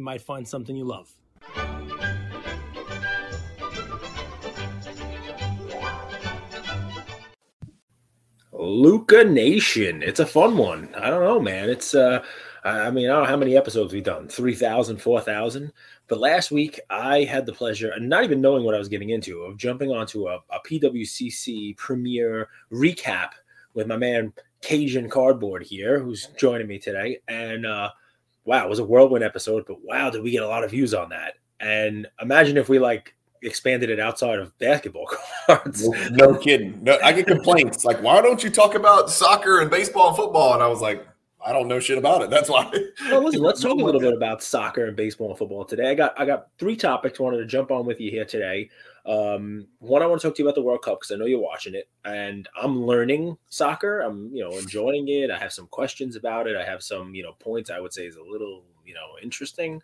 you might find something you love. Luca Nation. It's a fun one. I don't know, man. It's uh I mean, I don't know how many episodes we've done 3,000, 4,000. But last week, I had the pleasure, and not even knowing what I was getting into, of jumping onto a, a PWCC premiere recap with my man Cajun Cardboard here, who's joining me today. And uh, wow, it was a whirlwind episode, but wow, did we get a lot of views on that? And imagine if we like expanded it outside of basketball cards. No, no kidding. No, I get complaints like, why don't you talk about soccer and baseball and football? And I was like, I don't know shit about it. That's why. well, listen, let's talk a little bit about soccer and baseball and football today. I got I got three topics I wanted to jump on with you here today. Um, one, I want to talk to you about the World Cup because I know you're watching it, and I'm learning soccer. I'm, you know, enjoying it. I have some questions about it. I have some, you know, points I would say is a little, you know, interesting.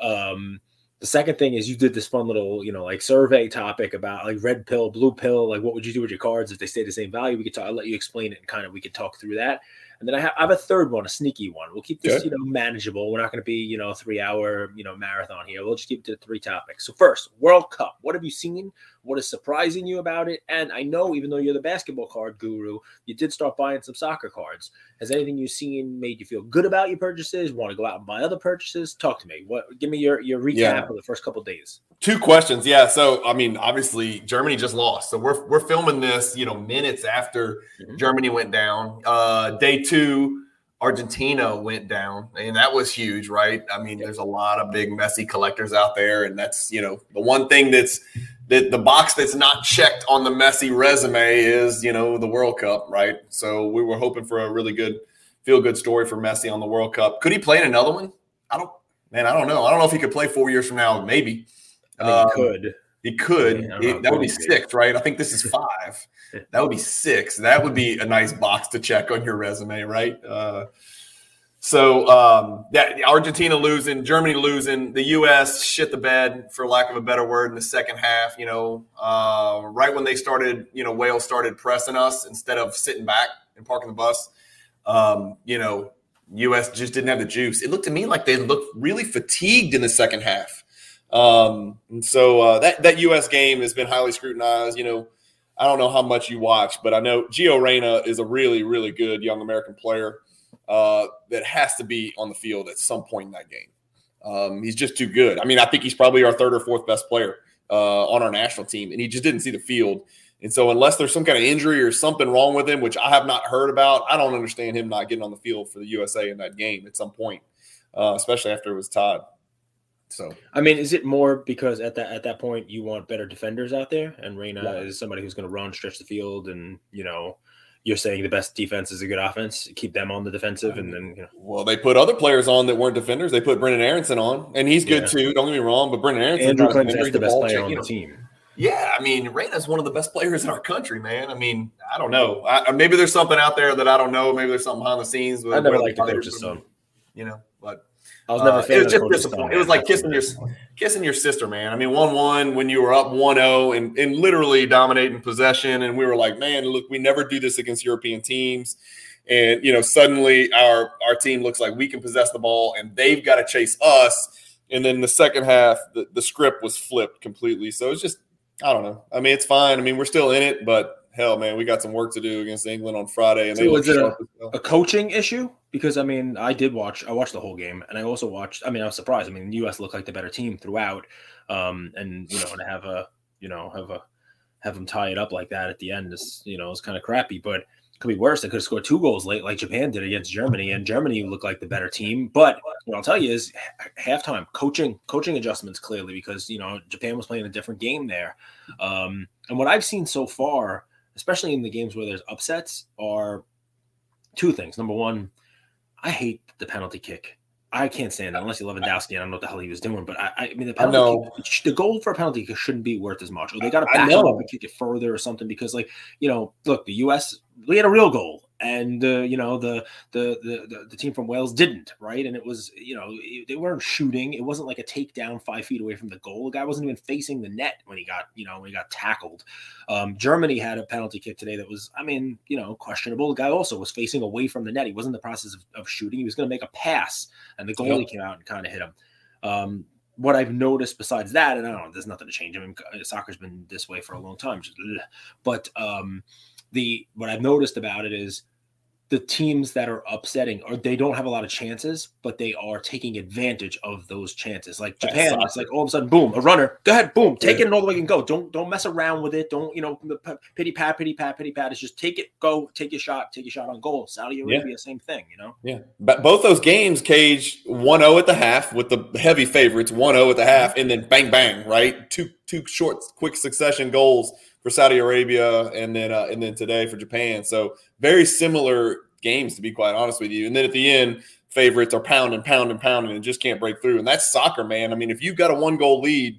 Um, the second thing is you did this fun little, you know, like survey topic about like red pill, blue pill, like what would you do with your cards if they stay the same value? We could talk. I'll let you explain it and kind of we could talk through that. And then I have, I have a third one, a sneaky one. We'll keep this, you know, manageable. We're not going to be, you know, three hour, you know, marathon here. We'll just keep it to three topics. So first, World Cup. What have you seen? What is surprising you about it? And I know, even though you're the basketball card guru, you did start buying some soccer cards. Has anything you've seen made you feel good about your purchases? Want to go out and buy other purchases? Talk to me. What? Give me your your recap yeah. of the first couple days. Two questions. Yeah. So I mean, obviously Germany just lost. So we're we're filming this, you know, minutes after mm-hmm. Germany went down. Uh, day two Argentina went down, and that was huge, right? I mean, there's a lot of big Messi collectors out there, and that's you know the one thing that's that the box that's not checked on the Messi resume is you know the World Cup, right? So we were hoping for a really good feel good story for Messi on the World Cup. Could he play in another one? I don't, man, I don't know. I don't know if he could play four years from now. Maybe. I mean, um, he could. He could. it, that would be six, right? I think this is five. that would be six. That would be a nice box to check on your resume, right? Uh, so um, that Argentina losing, Germany losing, the U.S. shit the bed, for lack of a better word, in the second half. You know, uh, right when they started, you know, Wales started pressing us instead of sitting back and parking the bus. Um, you know, U.S. just didn't have the juice. It looked to me like they looked really fatigued in the second half. Um, and so uh, that that U.S. game has been highly scrutinized. You know, I don't know how much you watch, but I know Gio Reyna is a really really good young American player uh, that has to be on the field at some point in that game. Um, he's just too good. I mean, I think he's probably our third or fourth best player uh, on our national team, and he just didn't see the field. And so, unless there's some kind of injury or something wrong with him, which I have not heard about, I don't understand him not getting on the field for the USA in that game at some point, uh, especially after it was tied. So I mean, is it more because at that at that point you want better defenders out there, and Reyna yeah. is somebody who's going to run, stretch the field, and you know, you're saying the best defense is a good offense. Keep them on the defensive, and then you know. Well, they put other players on that weren't defenders. They put Brenden Aaronson on, and he's good yeah. too. Don't get me wrong, but Brenden Aaronson, Andrew Clinton the best player on the team. Yeah, I mean, Reyna's one of the best players in our country, man. I mean, I don't know. I, maybe there's something out there that I don't know. Maybe there's something behind the scenes. I never liked the coach's son. You know, but I was never. Uh, it was just disappointing. It was like kissing your kissing your sister, man. I mean, one one when you were up 1-0 and and literally dominating possession, and we were like, man, look, we never do this against European teams. And you know, suddenly our our team looks like we can possess the ball, and they've got to chase us. And then the second half, the, the script was flipped completely. So it's just, I don't know. I mean, it's fine. I mean, we're still in it, but hell, man, we got some work to do against England on Friday. And so they was it a, a, coaching issue? Because I mean, I did watch. I watched the whole game, and I also watched. I mean, I was surprised. I mean, the U.S. looked like the better team throughout, um, and you know, to have a you know have a have them tie it up like that at the end is you know it's kind of crappy, but. Could be worse. They could have scored two goals late, like Japan did against Germany, and Germany looked like the better team. But what I'll tell you is halftime coaching, coaching adjustments clearly because you know Japan was playing a different game there. Um, and what I've seen so far, especially in the games where there's upsets, are two things. Number one, I hate the penalty kick. I can't stand that unless you Lewandowski. I don't know what the hell he was doing, but I, I mean the penalty, kick, the goal for a penalty shouldn't be worth as much. Or they got to back up and kick it further or something because, like you know, look, the U.S. we had a real goal and uh, you know the, the, the the team from Wales didn't right, and it was you know they weren't shooting. It wasn't like a takedown five feet away from the goal. The guy wasn't even facing the net when he got you know when he got tackled. Um, Germany had a penalty kick today that was I mean you know questionable. The guy also was facing away from the net. He wasn't in the process of, of shooting. He was going to make a pass, and the goalie yep. came out and kind of hit him. Um, what I've noticed besides that, and I don't know, there's nothing to change. I mean, soccer's been this way for a long time, just, but um, the what I've noticed about it is the teams that are upsetting or they don't have a lot of chances, but they are taking advantage of those chances. Like Japan, it's like all of a sudden, boom, a runner, go ahead, boom, take yeah. it all the way and go. Don't don't mess around with it. Don't you know pity pat, pity pat, pity pat. It's just take it, go, take your shot, take your shot on goal. Saudi Arabia, yeah. same thing, you know. Yeah, but both those games, Cage 1-0 at the half with the heavy favorites, 1-0 at the half, and then bang bang, right? Two two short, quick succession goals for Saudi Arabia, and then uh, and then today for Japan. So very similar games, to be quite honest with you. And then at the end, favorites are pounding, pounding, pounding, and just can't break through. And that's soccer, man. I mean, if you've got a one goal lead,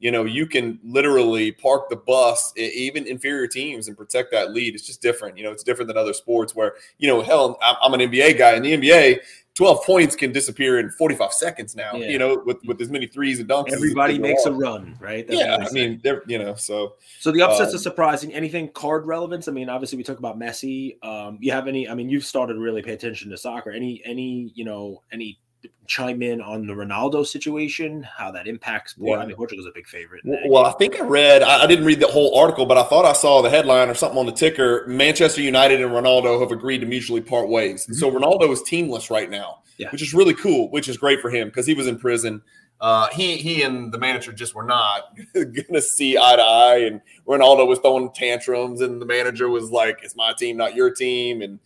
you know, you can literally park the bus, even inferior teams, and protect that lead. It's just different. You know, it's different than other sports where, you know, hell, I'm an NBA guy. In the NBA, 12 points can disappear in 45 seconds now, yeah. you know, with, with as many threes and dunks. Everybody makes a run, right? That's yeah. I mean, they're, you know, so. So the upsets um, are surprising. Anything card relevance? I mean, obviously we talk about Messi. Um, you have any, I mean, you've started to really pay attention to soccer. Any, any, you know, any chime in on the Ronaldo situation, how that impacts. Yeah. I mean, Portugal's a big favorite. Well, I think I read. I, didn't read the whole article, but I thought I saw the headline or something on the ticker. Manchester United and Ronaldo have agreed to mutually part ways. Mm-hmm. So Ronaldo is teamless right now, yeah. which is really cool. Which is great for him because he was in prison. Uh, he he and the manager just were not going to see eye to eye, and Ronaldo was throwing tantrums, and the manager was like, "It's my team, not your team," and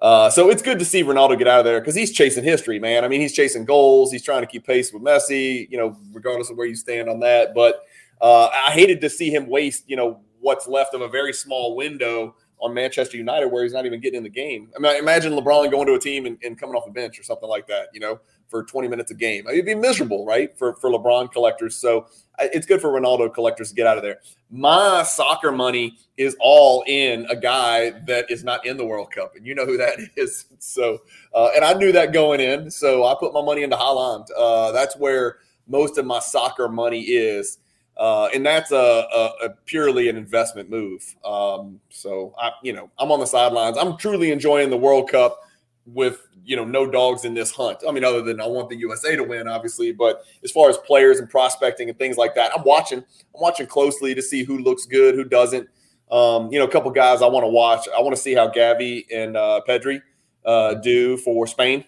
uh, so it's good to see Ronaldo get out of there because he's chasing history, man. I mean, he's chasing goals. He's trying to keep pace with Messi, you know, regardless of where you stand on that. But uh, I hated to see him waste, you know, what's left of a very small window on Manchester United where he's not even getting in the game. I mean, imagine LeBron going to a team and, and coming off a bench or something like that, you know, for 20 minutes a game. It'd be miserable, right, for, for LeBron collectors. So it's good for Ronaldo collectors to get out of there. My soccer money is all in a guy that is not in the World Cup, and you know who that is. So, uh, and I knew that going in, so I put my money into Haaland. Uh, that's where most of my soccer money is. Uh, and that's a, a, a, purely an investment move. Um, so I, you know, I'm on the sidelines. I'm truly enjoying the World Cup with you know no dogs in this hunt. I mean, other than I want the USA to win, obviously. But as far as players and prospecting and things like that, I'm watching. I'm watching closely to see who looks good, who doesn't. Um, you know, a couple guys I want to watch. I want to see how Gavi and uh, Pedri uh, do for Spain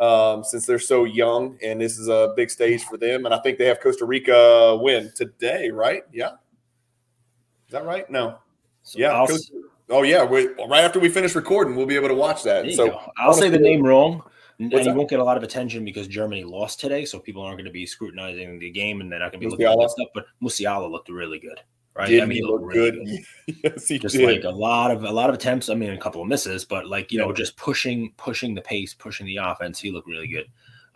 um, since they're so young, and this is a big stage for them. And I think they have Costa Rica win today, right? Yeah, is that right? No, so yeah. Costa, oh yeah, we, right after we finish recording, we'll be able to watch that. So go. I'll say the name wrong. and you won't get a lot of attention because Germany lost today, so people aren't going to be scrutinizing the game, and they're not going to be looking at that stuff. But Musiala looked really good right? Did I mean, he look really good. good. yes, he just did. like a lot of a lot of attempts. I mean, a couple of misses, but like you yeah. know, just pushing pushing the pace, pushing the offense. He looked really good.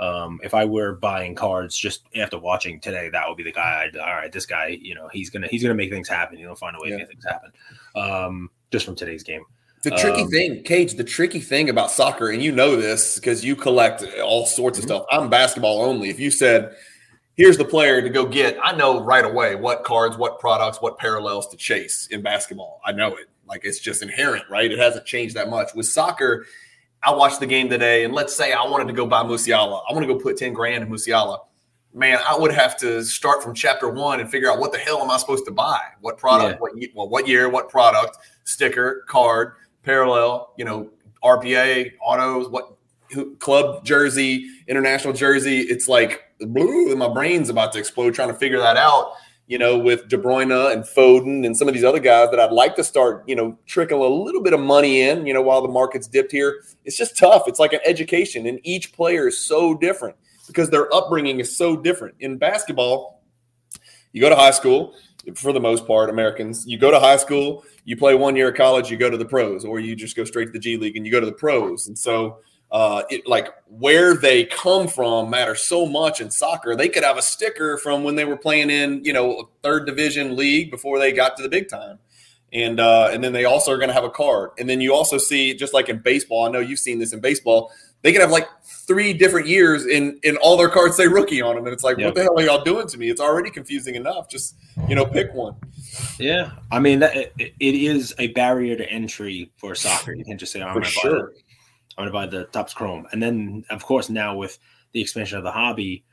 Um, if I were buying cards just after watching today, that would be the guy. I'd, all right, this guy, you know, he's gonna he's gonna make things happen. He'll find a way yeah. to make things happen. Um, just from today's game. The tricky um, thing, Cage, the tricky thing about soccer, and you know this because you collect all sorts of mm-hmm. stuff. I'm basketball only. If you said here's the player to go get. I know right away what cards, what products, what parallels to chase in basketball. I know it. Like it's just inherent, right? It hasn't changed that much. With soccer, I watched the game today, and let's say I wanted to go buy Musiala. I want to go put 10 grand in Musiala. Man, I would have to start from chapter one and figure out what the hell am I supposed to buy? What product, yeah. what well, what year, what product, sticker, card, parallel, you know, RPA, autos, what club jersey, international jersey. It's like blue, my brain's about to explode trying to figure that out. You know, with De Bruyne and Foden and some of these other guys that I'd like to start, you know, trickle a little bit of money in. You know, while the market's dipped here, it's just tough. It's like an education, and each player is so different because their upbringing is so different. In basketball, you go to high school, for the most part, Americans. You go to high school, you play one year of college, you go to the pros, or you just go straight to the G League and you go to the pros. And so uh, it, like where they come from matters so much in soccer. They could have a sticker from when they were playing in, you know, a third division league before they got to the big time. And uh, and then they also are going to have a card. And then you also see, just like in baseball, I know you've seen this in baseball, they can have like three different years in in all their cards say rookie on them. And it's like, what the hell are y'all doing to me? It's already confusing enough. Just, you know, pick one. Yeah. I mean, that, it, it is a barrier to entry for soccer. You can't just say, oh, I'm to sure. I'm to buy the Topps Chrome. And then, of course, now with the expansion of the hobby,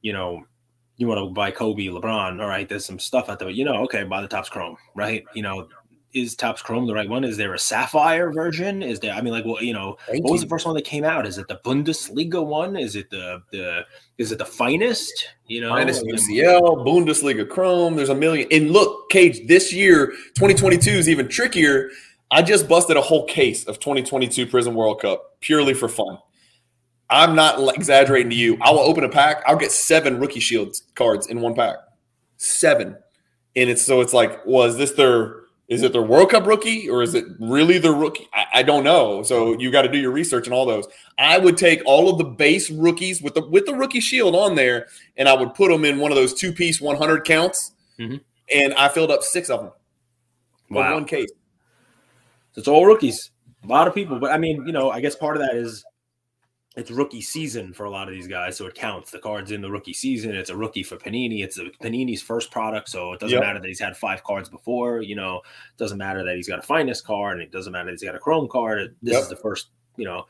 you know, you want to buy Kobe, LeBron. All right, there's some stuff out there, but you know, okay, buy the Topps Chrome, right? You know, is Topps Chrome the right one? Is there a Sapphire version? Is there? I mean, like, well, you know, Thank what you. was the first one that came out? Is it the Bundesliga one? Is it the the is it the finest? You know, finest UCL, Bundesliga Chrome. There's a million. And look, Cage, this year, 2022 is even trickier I just busted a whole case of 2022 Prizm World Cup purely for fun. I'm not exaggerating to you. I will open a pack. I'll get seven rookie shields cards in one pack. Seven. And it's so it's like, was well, this their is it their World Cup rookie or is it really their rookie? I, I don't know. So you got to do your research and all those. I would take all of the base rookies with the with the rookie shield on there, and I would put them in one of those two piece 100 counts, mm-hmm. and I filled up six of them. Wow. one case it's all rookies. A lot of people, but I mean, you know, I guess part of that is it's rookie season for a lot of these guys, so it counts. The cards in the rookie season. It's a rookie for Panini. It's a, Panini's first product, so it doesn't yep. matter that he's had five cards before. You know, it doesn't matter that he's got a finest card, and it doesn't matter that he's got a Chrome card. This yep. is the first. You know,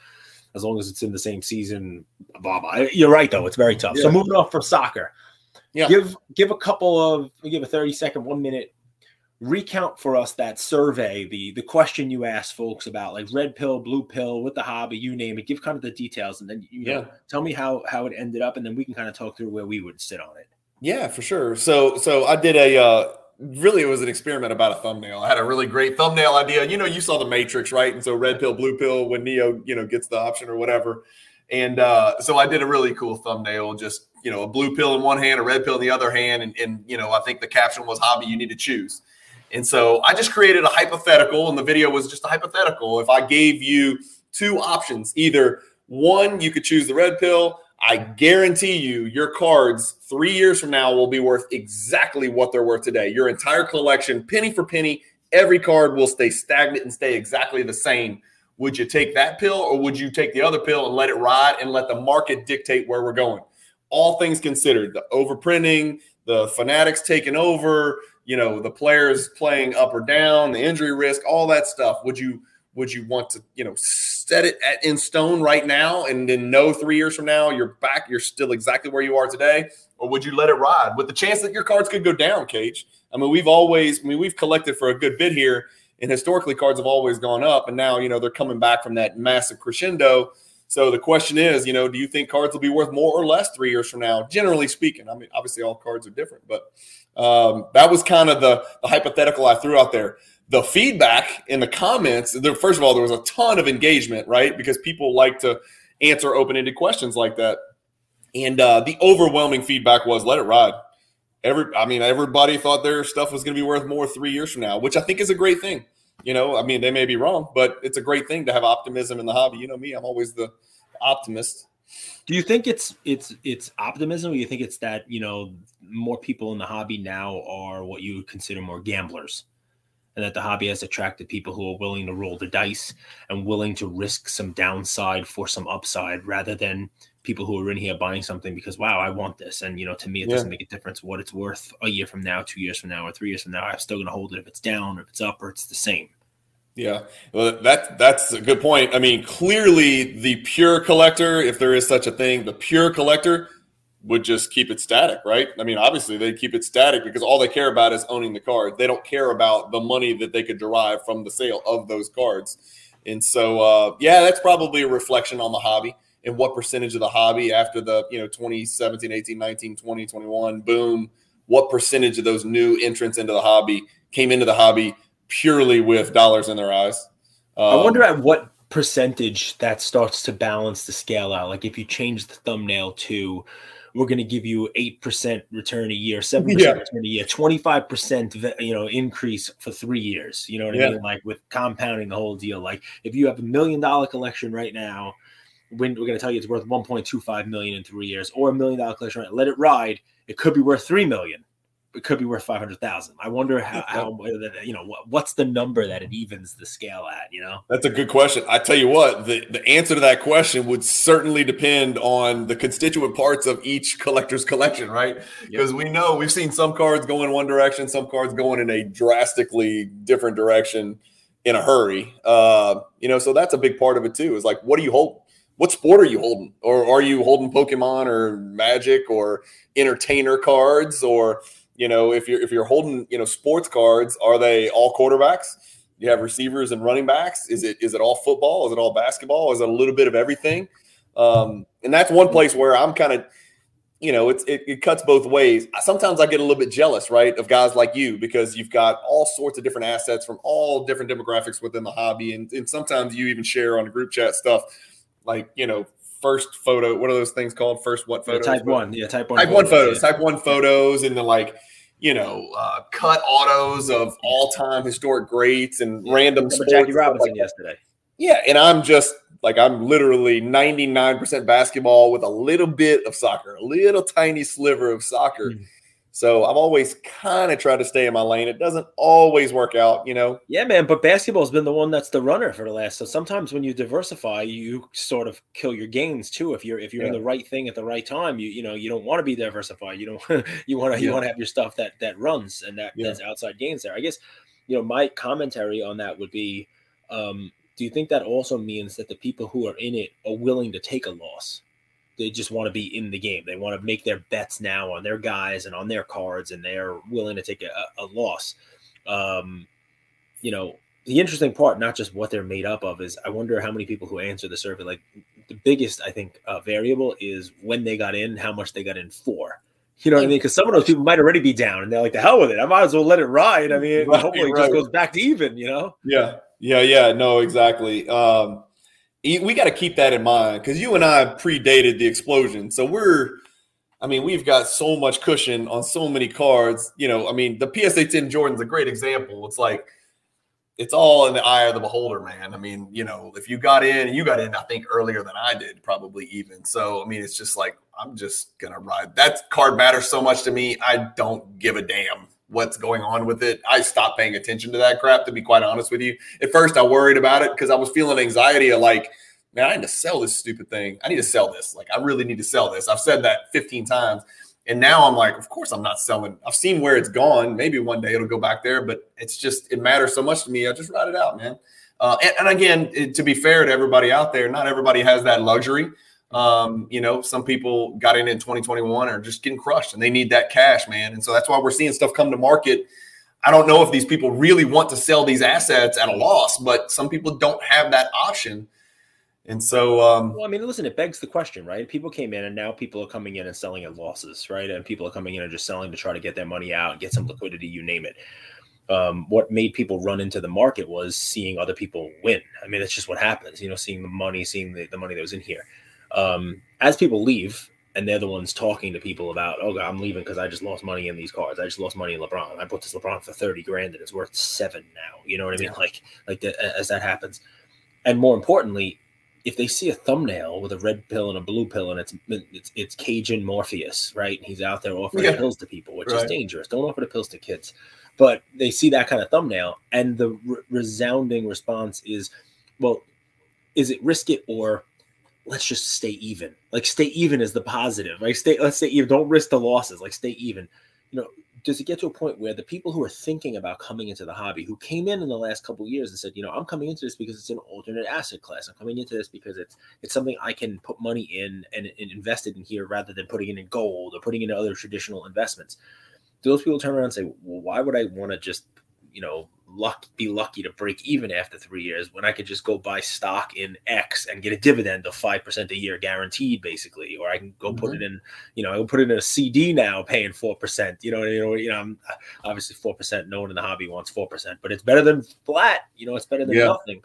as long as it's in the same season. Blah blah. You're right though. It's very tough. Yeah. So moving off from soccer, yeah. Give give a couple of give a thirty second, one minute recount for us that survey, the the question you asked folks about like red pill, blue pill, with the hobby, you name it. Give kind of the details, and then you yeah. know tell me how how it ended up, and then we can kind of talk through where we would sit on it. Yeah, for sure. So so I did a. Uh, really, it was an experiment about a thumbnail. I had a really great thumbnail idea. You know, you saw the Matrix, right? And so red pill, blue pill, when Neo, you know, gets the option or whatever. And uh, so I did a really cool thumbnail, just you know, a blue pill in one hand, a red pill in the other hand, and, and you know, I think the caption was "Hobby you need to choose." And so I just created a hypothetical, and the video was just a hypothetical. If I gave you two options, either one, you could choose the red pill. I guarantee you, your cards three years from now will be worth exactly what they're worth today. Your entire collection, penny for penny, every card will stay stagnant and stay exactly the same. Would you take that pill or would you take the other pill and let it ride and let the market dictate where we're going? All things considered, the overprinting, the fanatics taking over, you know the players playing up or down, the injury risk, all that stuff. Would you would you want to you know set it at, in stone right now and then know three years from now you're back, you're still exactly where you are today, or would you let it ride with the chance that your cards could go down, Cage? I mean, we've always, I mean, we've collected for a good bit here, and historically cards have always gone up, and now you know they're coming back from that massive crescendo. So the question is, you know, do you think cards will be worth more or less three years from now? Generally speaking, I mean, obviously all cards are different, but um, that was kind of the, the hypothetical I threw out there. The feedback in the comments, there, first of all, there was a ton of engagement, right? Because people like to answer open ended questions like that. And uh, the overwhelming feedback was let it ride. Every, I mean, everybody thought their stuff was going to be worth more three years from now, which I think is a great thing. You know, I mean, they may be wrong, but it's a great thing to have optimism in the hobby. You know me, I'm always the optimist. Do you think it's it's it's optimism, or you think it's that you know more people in the hobby now are what you would consider more gamblers, and that the hobby has attracted people who are willing to roll the dice and willing to risk some downside for some upside, rather than people who are in here buying something because wow, I want this, and you know to me it yeah. doesn't make a difference what it's worth a year from now, two years from now, or three years from now. I'm still going to hold it if it's down, or if it's up, or it's the same. Yeah, well, that that's a good point. I mean, clearly, the pure collector, if there is such a thing, the pure collector would just keep it static, right? I mean, obviously, they keep it static because all they care about is owning the card. They don't care about the money that they could derive from the sale of those cards. And so, uh, yeah, that's probably a reflection on the hobby and what percentage of the hobby after the you know 2017, 18, 19, 20, 21 boom, what percentage of those new entrants into the hobby came into the hobby purely with dollars in their eyes. Um, I wonder at what percentage that starts to balance the scale out. Like if you change the thumbnail to we're going to give you 8% return a year, 7% yeah. return a year, 25% you know increase for 3 years. You know what yeah. I mean? Like with compounding the whole deal. Like if you have a million dollar collection right now when we're going to tell you it's worth 1.25 million in three years or a million dollar collection rate. Let it ride. It could be worth three million. It could be worth 500,000. I wonder how, how, you know, what's the number that it evens the scale at, you know? That's a good question. I tell you what, the, the answer to that question would certainly depend on the constituent parts of each collector's collection, right? Because yep. we know we've seen some cards go in one direction, some cards going in a drastically different direction in a hurry. Uh, you know, so that's a big part of it too. Is like, what do you hold? What sport are you holding? Or are you holding Pokemon or Magic or entertainer cards or you know, if you're if you're holding, you know, sports cards, are they all quarterbacks? You have receivers and running backs. Is it is it all football? Is it all basketball? Is it a little bit of everything? Um, and that's one place where I'm kind of, you know, it's it, it cuts both ways. Sometimes I get a little bit jealous, right, of guys like you because you've got all sorts of different assets from all different demographics within the hobby, and, and sometimes you even share on group chat stuff like you know first photo. What are those things called? First what photos? Yeah, type one. Yeah, type one. Type photos, one photos. Yeah. Type one photos, and the like, you know, uh, cut autos of all time historic greats and yeah. random. Jackie Robinson like yesterday. Yeah, and I'm just like I'm literally 99% basketball with a little bit of soccer, a little tiny sliver of soccer. Mm. So I've always kind of tried to stay in my lane. It doesn't always work out, you know. Yeah, man. But basketball's been the one that's the runner for the last. So sometimes when you diversify, you sort of kill your gains too. If you're if you're yeah. in the right thing at the right time, you you know you don't want to be diversified. You don't you want to yeah. you want to have your stuff that that runs and that yeah. that's outside gains there. I guess you know my commentary on that would be. Um, do you think that also means that the people who are in it are willing to take a loss? They just want to be in the game. They want to make their bets now on their guys and on their cards, and they're willing to take a, a loss. Um, you know, the interesting part, not just what they're made up of, is I wonder how many people who answer the survey. Like the biggest, I think, uh, variable is when they got in, how much they got in for. You know what I mean? Because some of those people might already be down, and they're like, "The hell with it! I might as well let it ride." I mean, right, hopefully, right. it just goes back to even. You know? Yeah, yeah, yeah. No, exactly. Um, we got to keep that in mind because you and I predated the explosion. So we're, I mean, we've got so much cushion on so many cards. You know, I mean, the PSA 10 Jordan's a great example. It's like, it's all in the eye of the beholder, man. I mean, you know, if you got in, you got in, I think earlier than I did, probably even. So, I mean, it's just like, I'm just going to ride. That card matters so much to me. I don't give a damn what's going on with it. I stopped paying attention to that crap, to be quite honest with you. At first, I worried about it because I was feeling anxiety of like, man, I need to sell this stupid thing. I need to sell this. Like, I really need to sell this. I've said that 15 times. And now I'm like, of course I'm not selling. I've seen where it's gone. Maybe one day it'll go back there, but it's just, it matters so much to me. I just write it out, man. Uh, and, and, again, it, to be fair to everybody out there, not everybody has that luxury. Um, you know, some people got in in 2021 are just getting crushed and they need that cash, man. And so that's why we're seeing stuff come to market. I don't know if these people really want to sell these assets at a loss, but some people don't have that option. And so, um, well, I mean, listen, it begs the question, right? People came in and now people are coming in and selling at losses, right? And people are coming in and just selling to try to get their money out, get some liquidity, you name it. Um, what made people run into the market was seeing other people win. I mean, that's just what happens, you know, seeing the money, seeing the, the money that was in here. Um, as people leave, and they're the ones talking to people about, oh, God, I'm leaving because I just lost money in these cards. I just lost money in LeBron. I bought this LeBron for 30 grand and it's worth seven now. You know what I mean? Yeah. Like, like the, as that happens. And more importantly, if they see a thumbnail with a red pill and a blue pill and it's it's, it's Cajun Morpheus, right? And he's out there offering yeah. pills to people, which right. is dangerous. Don't offer the pills to kids. But they see that kind of thumbnail, and the re- resounding response is, "Well, is it risk it or let's just stay even? Like stay even is the positive. Like stay, let's stay even. Don't risk the losses. Like stay even. You know, does it get to a point where the people who are thinking about coming into the hobby, who came in in the last couple years and said, you know, I'm coming into this because it's an alternate asset class. I'm coming into this because it's it's something I can put money in and, and invest it in here rather than putting it in gold or putting it in other traditional investments. Do those people turn around and say, well, why would I want to just, you know, luck be lucky to break even after three years when I could just go buy stock in X and get a dividend of five percent a year guaranteed, basically, or I can go mm-hmm. put it in, you know, I can put it in a CD now, paying four percent. You know, you know, you know, I'm, obviously four percent. No one in the hobby wants four percent, but it's better than flat. You know, it's better than yeah. nothing.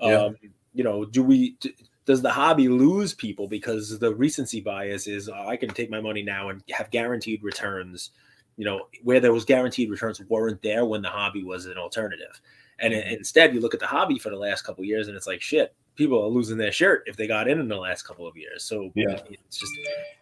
Yeah. Um, you know, do we? Do, does the hobby lose people because the recency bias is oh, I can take my money now and have guaranteed returns you know, where there was guaranteed returns weren't there when the hobby was an alternative. And mm-hmm. instead, you look at the hobby for the last couple years, and it's like shit. People are losing their shirt if they got in in the last couple of years. So yeah, it's just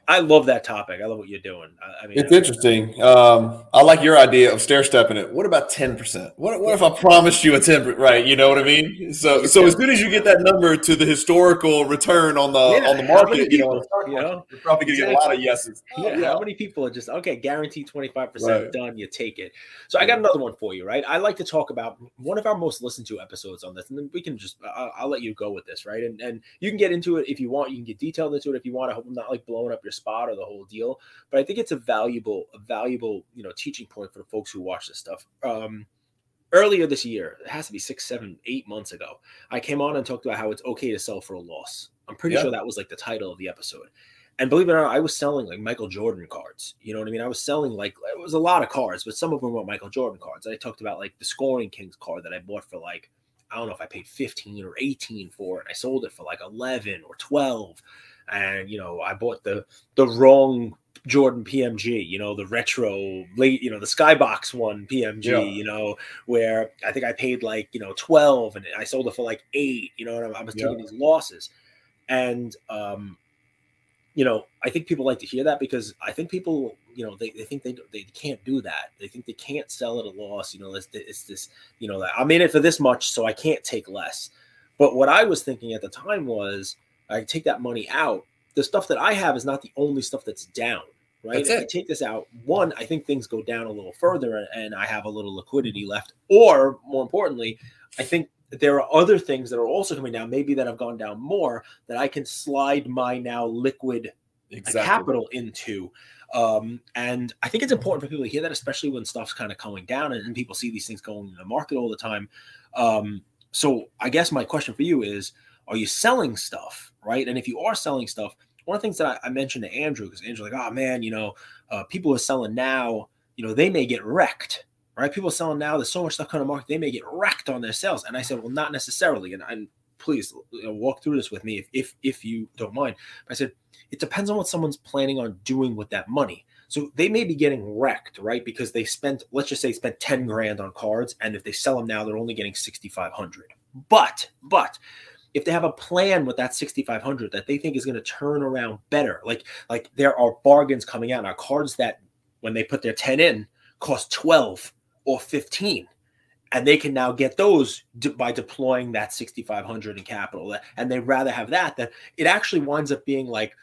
I love that topic. I love what you're doing. I, I mean, it's interesting. Um, I like your idea of stair stepping it. What about ten percent? What, what if I promised you a ten? Right, you know what I mean. So so as soon as you get that number to the historical return on the yeah, on the market, you know, you know, you're probably gonna exactly. get a lot of yeses. Yeah, yeah, how many people are just okay? Guaranteed twenty five percent done. You take it. So I got another one for you. Right, I like to talk about one of our most listened to episodes on this, and then we can just I'll, I'll let you go with this. Right, and and you can get into it if you want. You can get detailed into it if you want. I hope I'm not like blowing up your spot or the whole deal. But I think it's a valuable, a valuable, you know, teaching point for the folks who watch this stuff. Um, earlier this year, it has to be six, seven, eight months ago, I came on and talked about how it's okay to sell for a loss. I'm pretty sure that was like the title of the episode. And believe it or not, I was selling like Michael Jordan cards. You know what I mean? I was selling like it was a lot of cards, but some of them were Michael Jordan cards. I talked about like the Scoring Kings card that I bought for like I don't know if I paid 15 or 18 for it. I sold it for like 11 or 12 and you know I bought the the wrong Jordan PMG, you know, the retro late, you know, the skybox one PMG, yeah. you know, where I think I paid like, you know, 12 and I sold it for like eight, you know, and I was taking yeah. these losses. And, um, you know, I think people like to hear that because I think people, you know, they, they think they they can't do that. They think they can't sell at a loss. You know, it's, it's this, you know, I'm in it for this much, so I can't take less. But what I was thinking at the time was, I take that money out. The stuff that I have is not the only stuff that's down, right? That's if it. I take this out, one, I think things go down a little further and I have a little liquidity left. Or more importantly, I think there are other things that are also coming down, maybe that have gone down more, that I can slide my now liquid uh, exactly. capital into. Um, and I think it's important for people to hear that, especially when stuff's kind of coming down and, and people see these things going in the market all the time. Um, so I guess my question for you is, are you selling stuff, right? And if you are selling stuff, one of the things that I, I mentioned to Andrew, because Andrew's like, oh man, you know, uh, people are selling now, you know, they may get wrecked, right? People selling now, there's so much stuff coming to market, they may get wrecked on their sales. And I said, well, not necessarily. And, and please you know, walk through this with me if, if if you don't mind. But I said, it depends on what someone's planning on doing with that money. So they may be getting wrecked, right? Because they spent, let's just say, spent 10 grand on cards. And if they sell them now, they're only getting 6,500. But, but if they have a plan with that 6500 that they think is going to turn around better like like there are bargains coming out now cards that when they put their 10 in cost 12 or 15 and they can now get those by deploying that 6500 in capital and they rather have that that it actually winds up being like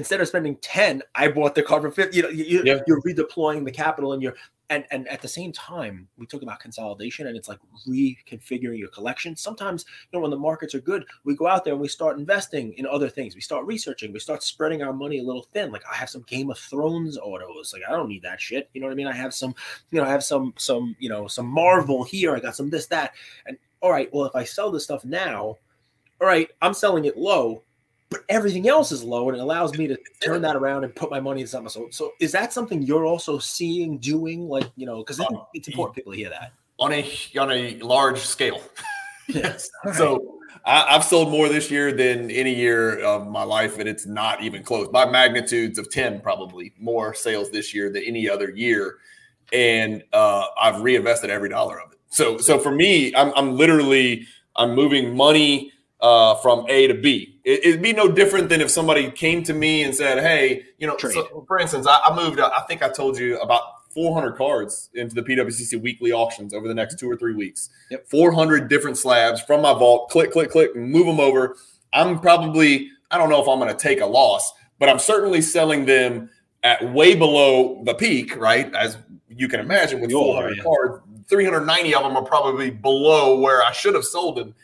instead of spending 10 i bought the car for 50 you know you, yeah. you're redeploying the capital and you're and and at the same time we talk about consolidation and it's like reconfiguring your collection. Sometimes you know when the markets are good we go out there and we start investing in other things. We start researching. We start spreading our money a little thin. Like i have some game of thrones autos. Like i don't need that shit. You know what i mean? I have some you know i have some some you know some marvel here. I got some this that. And all right well if i sell this stuff now all right i'm selling it low but everything else is low and it allows me to turn that around and put my money in something. So, so is that something you're also seeing doing like, you know, because uh, it's important people hear that on a, on a large scale. yes. Right. So I, have sold more this year than any year of my life. And it's not even close by magnitudes of 10, probably more sales this year than any other year. And uh, I've reinvested every dollar of it. So, so for me, I'm, I'm literally, I'm moving money uh, from A to B. It, would be no different than if somebody came to me and said, "Hey, you know, so, for instance, I, I moved. I think I told you about 400 cards into the PWCC weekly auctions over the next two or three weeks. Yep. 400 different slabs from my vault. Click, click, click, move them over. I'm probably. I don't know if I'm going to take a loss, but I'm certainly selling them at way below the peak, right? As you can imagine, with 400 yeah. cards, 390 of them are probably below where I should have sold them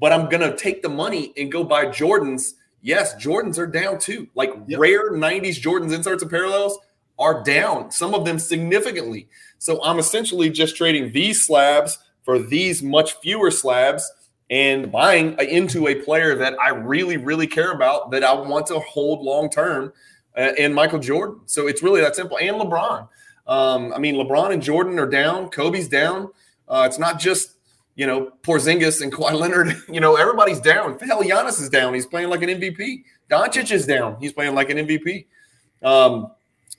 but I'm going to take the money and go buy Jordans. Yes, Jordans are down too. Like yep. rare 90s Jordans inserts and parallels are down, some of them significantly. So I'm essentially just trading these slabs for these much fewer slabs and buying into a player that I really, really care about that I want to hold long term uh, in Michael Jordan. So it's really that simple. And LeBron. Um, I mean, LeBron and Jordan are down. Kobe's down. Uh, it's not just you know, Porzingis and Kawhi Leonard, you know, everybody's down. Hell, Giannis is down. He's playing like an MVP. Doncic is down. He's playing like an MVP. Um,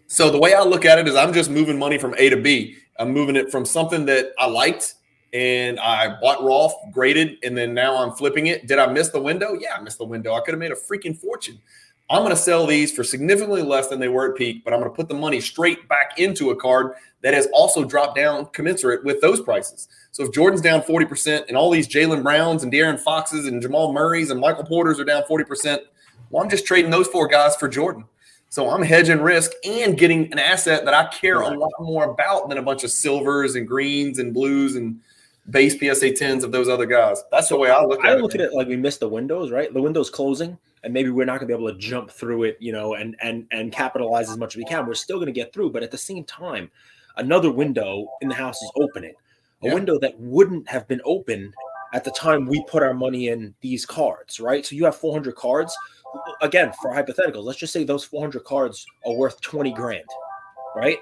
so the way I look at it is I'm just moving money from A to B. I'm moving it from something that I liked and I bought raw, graded, and then now I'm flipping it. Did I miss the window? Yeah, I missed the window. I could have made a freaking fortune. I'm going to sell these for significantly less than they were at peak, but I'm going to put the money straight back into a card that has also dropped down commensurate with those prices. So if Jordan's down 40% and all these Jaylen Browns and De'Aaron Foxes and Jamal Murray's and Michael Porters are down 40%, well, I'm just trading those four guys for Jordan. So I'm hedging risk and getting an asset that I care a lot more about than a bunch of silvers and greens and blues and base PSA 10s of those other guys. That's the way I look at I it. I look at it like we missed the windows, right? The window's closing and maybe we're not going to be able to jump through it, you know, and and and capitalize as much as we can. We're still going to get through, but at the same time, another window in the house is opening. A yeah. window that wouldn't have been open at the time we put our money in these cards, right? So you have 400 cards. Again, for hypothetical, let's just say those 400 cards are worth 20 grand, right?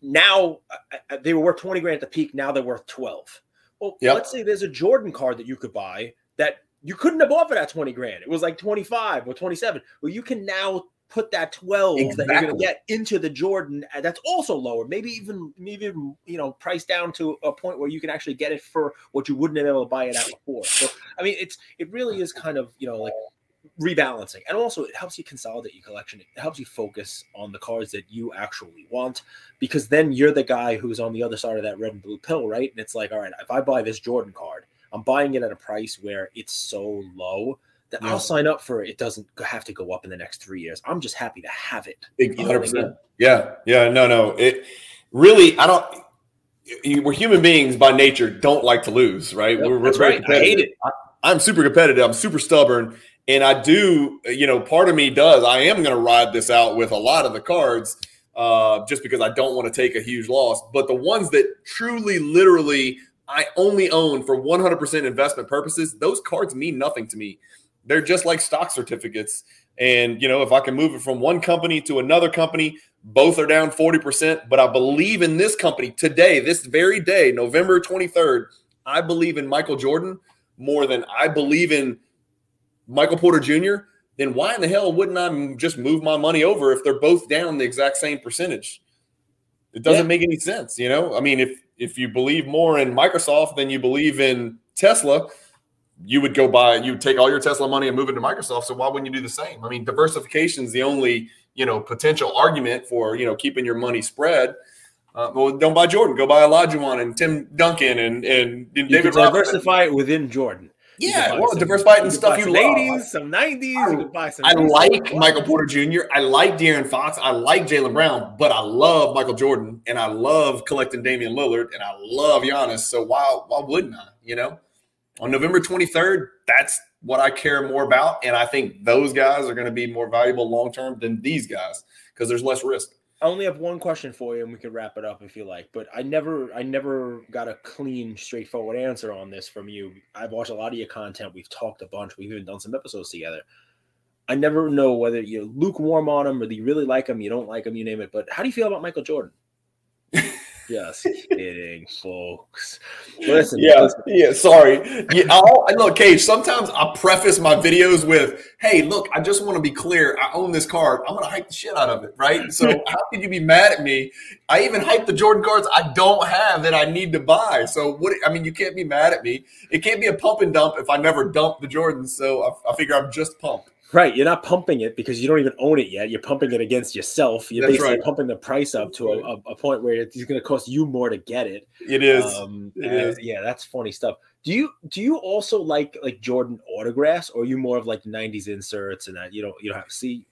Now uh, uh, they were worth 20 grand at the peak. Now they're worth 12. Well, yep. let's say there's a Jordan card that you could buy that you couldn't have bought for that 20 grand. It was like 25 or 27. Well, you can now put that 12 exactly. that you're going to get into the Jordan uh, that's also lower, maybe even maybe you know priced down to a point where you can actually get it for what you wouldn't have been able to buy it at before. So I mean, it's it really is kind of you know like rebalancing, and also it helps you consolidate your collection. It helps you focus on the cards that you actually want, because then you're the guy who's on the other side of that red and blue pill, right? And it's like, all right, if I buy this Jordan card, I'm buying it at a price where it's so low that yeah. I'll sign up for it. It doesn't have to go up in the next three years. I'm just happy to have it. You know 100%. I mean? Yeah. Yeah. No, no. It really, I don't, we're human beings by nature, don't like to lose, right? Yep, we're, that's right. I hate it. I, am super competitive. I'm super stubborn. And I do, you know, part of me does. I am going to ride this out with a lot of the cards uh, just because I don't want to take a huge loss. But the ones that truly, literally, I only own for 100% investment purposes, those cards mean nothing to me. They're just like stock certificates. And, you know, if I can move it from one company to another company, both are down 40%. But I believe in this company today, this very day, November 23rd. I believe in Michael Jordan more than I believe in Michael Porter Jr. Then why in the hell wouldn't I just move my money over if they're both down the exact same percentage? It doesn't yeah. make any sense, you know. I mean, if if you believe more in Microsoft than you believe in Tesla, you would go buy, you would take all your Tesla money and move it to Microsoft. So why wouldn't you do the same? I mean, diversification is the only, you know, potential argument for, you know, keeping your money spread. Uh, well, don't buy Jordan. Go buy Olajuwon and Tim Duncan and and, and David. diversify it within Jordan. Yeah, well, diversify it stuff you some love. some 90s. I, some I like Michael Porter Jr. I like De'Aaron Fox. I like Jaylen Brown, but I love Michael Jordan and I love collecting Damian Lillard and I love Giannis. So why why wouldn't I? You know, on November 23rd, that's what I care more about, and I think those guys are going to be more valuable long term than these guys because there's less risk. I only have one question for you, and we can wrap it up if you like. But I never, I never got a clean, straightforward answer on this from you. I've watched a lot of your content. We've talked a bunch. We've even done some episodes together. I never know whether you're lukewarm on him or you really like him, you don't like him, you name it. But how do you feel about Michael Jordan? Just kidding, folks. Listen, yeah, listen. yeah. Sorry. Yeah, I'll, look, Cage. Sometimes I preface my videos with, "Hey, look, I just want to be clear. I own this card. I'm going to hype the shit out of it, right? So how could you be mad at me? I even hype the Jordan cards I don't have that I need to buy. So what? I mean, you can't be mad at me. It can't be a pump and dump if I never dump the Jordans. So I, I figure I'm just pumped. Right, you're not pumping it because you don't even own it yet. You're pumping it against yourself. You're That's basically right. pumping the price up to a, a, point where it's going to cost you more to get it. It is. Um, it is. Yeah, that's funny stuff. Do you do you also like like Jordan autographs, or are you more of like '90s inserts and that you don't you don't have to see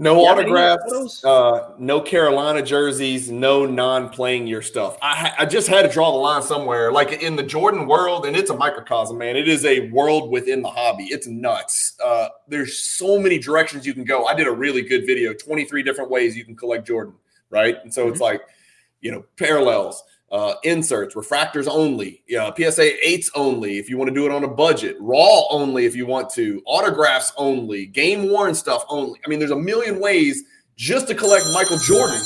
no yeah, autographs, uh, no Carolina jerseys, no non-playing your stuff. I, I just had to draw the line somewhere, like in the Jordan world, and it's a microcosm, man. It is a world within the hobby. It's nuts. Uh, there's so many directions you can go. I did a really good video, 23 different ways you can collect Jordan, right? And so mm-hmm. it's like, you know, parallels, uh, inserts, refractors only, uh, PSA eights only if you want to do it on a budget, raw only if you want to, autographs only, game worn stuff only. I mean, there's a million ways just to collect Michael Jordan.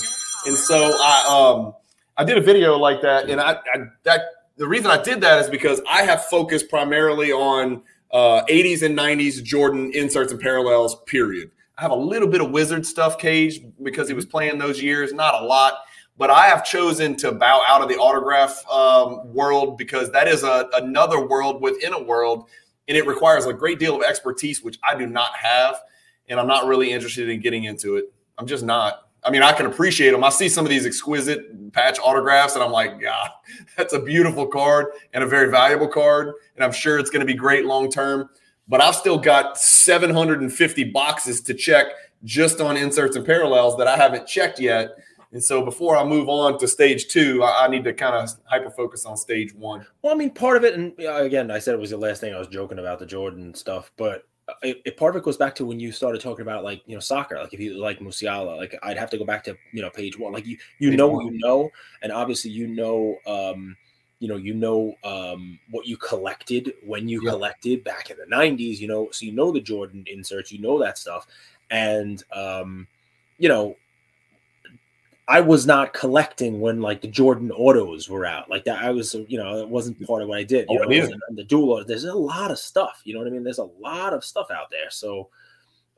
And so I um I did a video like that, and I, I that the reason I did that is because I have focused primarily on uh, 80s and 90s Jordan inserts and parallels. Period. I have a little bit of Wizard stuff, Cage, because he was playing those years, not a lot. But I have chosen to bow out of the autograph um, world because that is a, another world within a world, and it requires a great deal of expertise, which I do not have, and I'm not really interested in getting into it. I'm just not. I mean, I can appreciate them. I see some of these exquisite patch autographs, and I'm like, God, that's a beautiful card and a very valuable card, and I'm sure it's going to be great long term. But I've still got 750 boxes to check just on inserts and parallels that I haven't checked yet. And so before I move on to stage two, I, I need to kind of hyper focus on stage one. Well, I mean, part of it, and again, I said it was the last thing I was joking about the Jordan stuff, but it, it, part of it goes back to when you started talking about like you know soccer like if you like Musiala like I'd have to go back to you know page one like you you page know one. you know and obviously you know um you know you know um what you collected when you yep. collected back in the 90s you know so you know the Jordan inserts you know that stuff and um you know I was not collecting when like the Jordan autos were out. Like that, I was, you know, it wasn't mm. part of what I did. You oh, know, the dual. There's a lot of stuff. You know what I mean? There's a lot of stuff out there. So,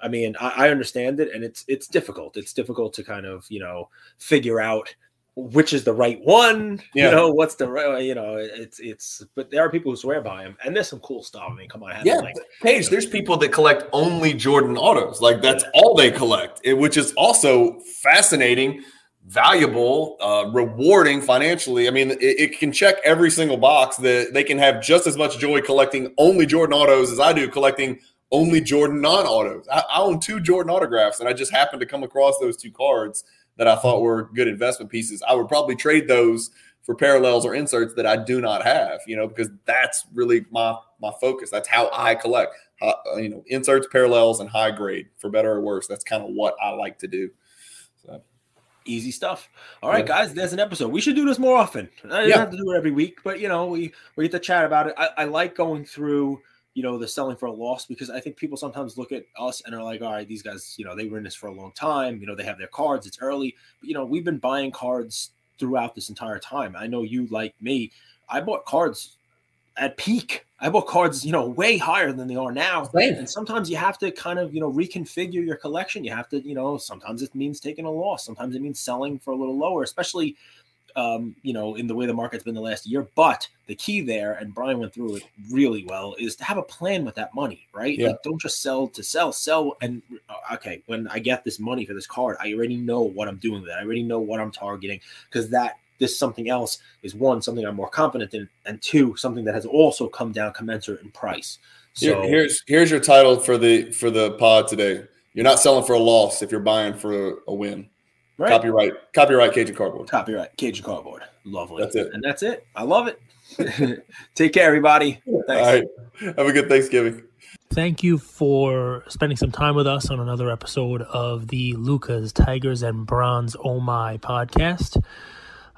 I mean, I, I understand it, and it's it's difficult. It's difficult to kind of you know figure out which is the right one. Yeah. You know, what's the right? You know, it's it's. But there are people who swear by him, and there's some cool stuff. I mean, come on, yeah, like, Paige. You know, there's people that collect only Jordan autos. Like that's all they collect, which is also fascinating valuable, uh, rewarding financially. I mean, it, it, can check every single box that they can have just as much joy collecting only Jordan autos as I do collecting only Jordan non autos. I, I, own two Jordan autographs, and I just happened to come across those two cards that I thought were good investment pieces. I would probably trade those for parallels or inserts that I do not have, you know, because that's really my my focus. That's how I collect, uh, you know, inserts, parallels, and high grade for better or worse. That's kind of what I like to do. Easy stuff. All right, yeah. guys, there's an episode. We should do this more often. I don't have to do it every week, but you know, we we get to chat about it. I, I, like going through, you know, the selling for a loss because I think people sometimes look at us and are like, all right, these guys, you know, they were in this for a long time. You know, they have their cards. It's early, but you know, we've been buying cards throughout this entire time. I know you like me. I bought cards at peak. I bought cards, you know, way higher than they are now. And sometimes you have to kind of, you know, reconfigure your collection. You have to, you know, sometimes it means taking a loss. Sometimes it means selling for a little lower, especially, um, you know, in the way the market's been the last year. But the key there, and Brian went through it really well, is to have a plan with that money, right? Yeah. Like, don't just sell to sell. Sell and uh, okay, when I get this money for this card, I already know what I'm doing with it. I already know what I'm targeting because that this something else is one something I'm more confident in, and two something that has also come down commensurate in price. So Here, here's here's your title for the for the pod today. You're not selling for a loss if you're buying for a, a win. Right. Copyright, copyright Cajun Cardboard. Copyright Cajun Cardboard. Lovely. That's it. And that's it. I love it. Take care, everybody. Thanks. All right. Have a good Thanksgiving. Thank you for spending some time with us on another episode of the Lucas, Tigers, and Bronze Oh My podcast.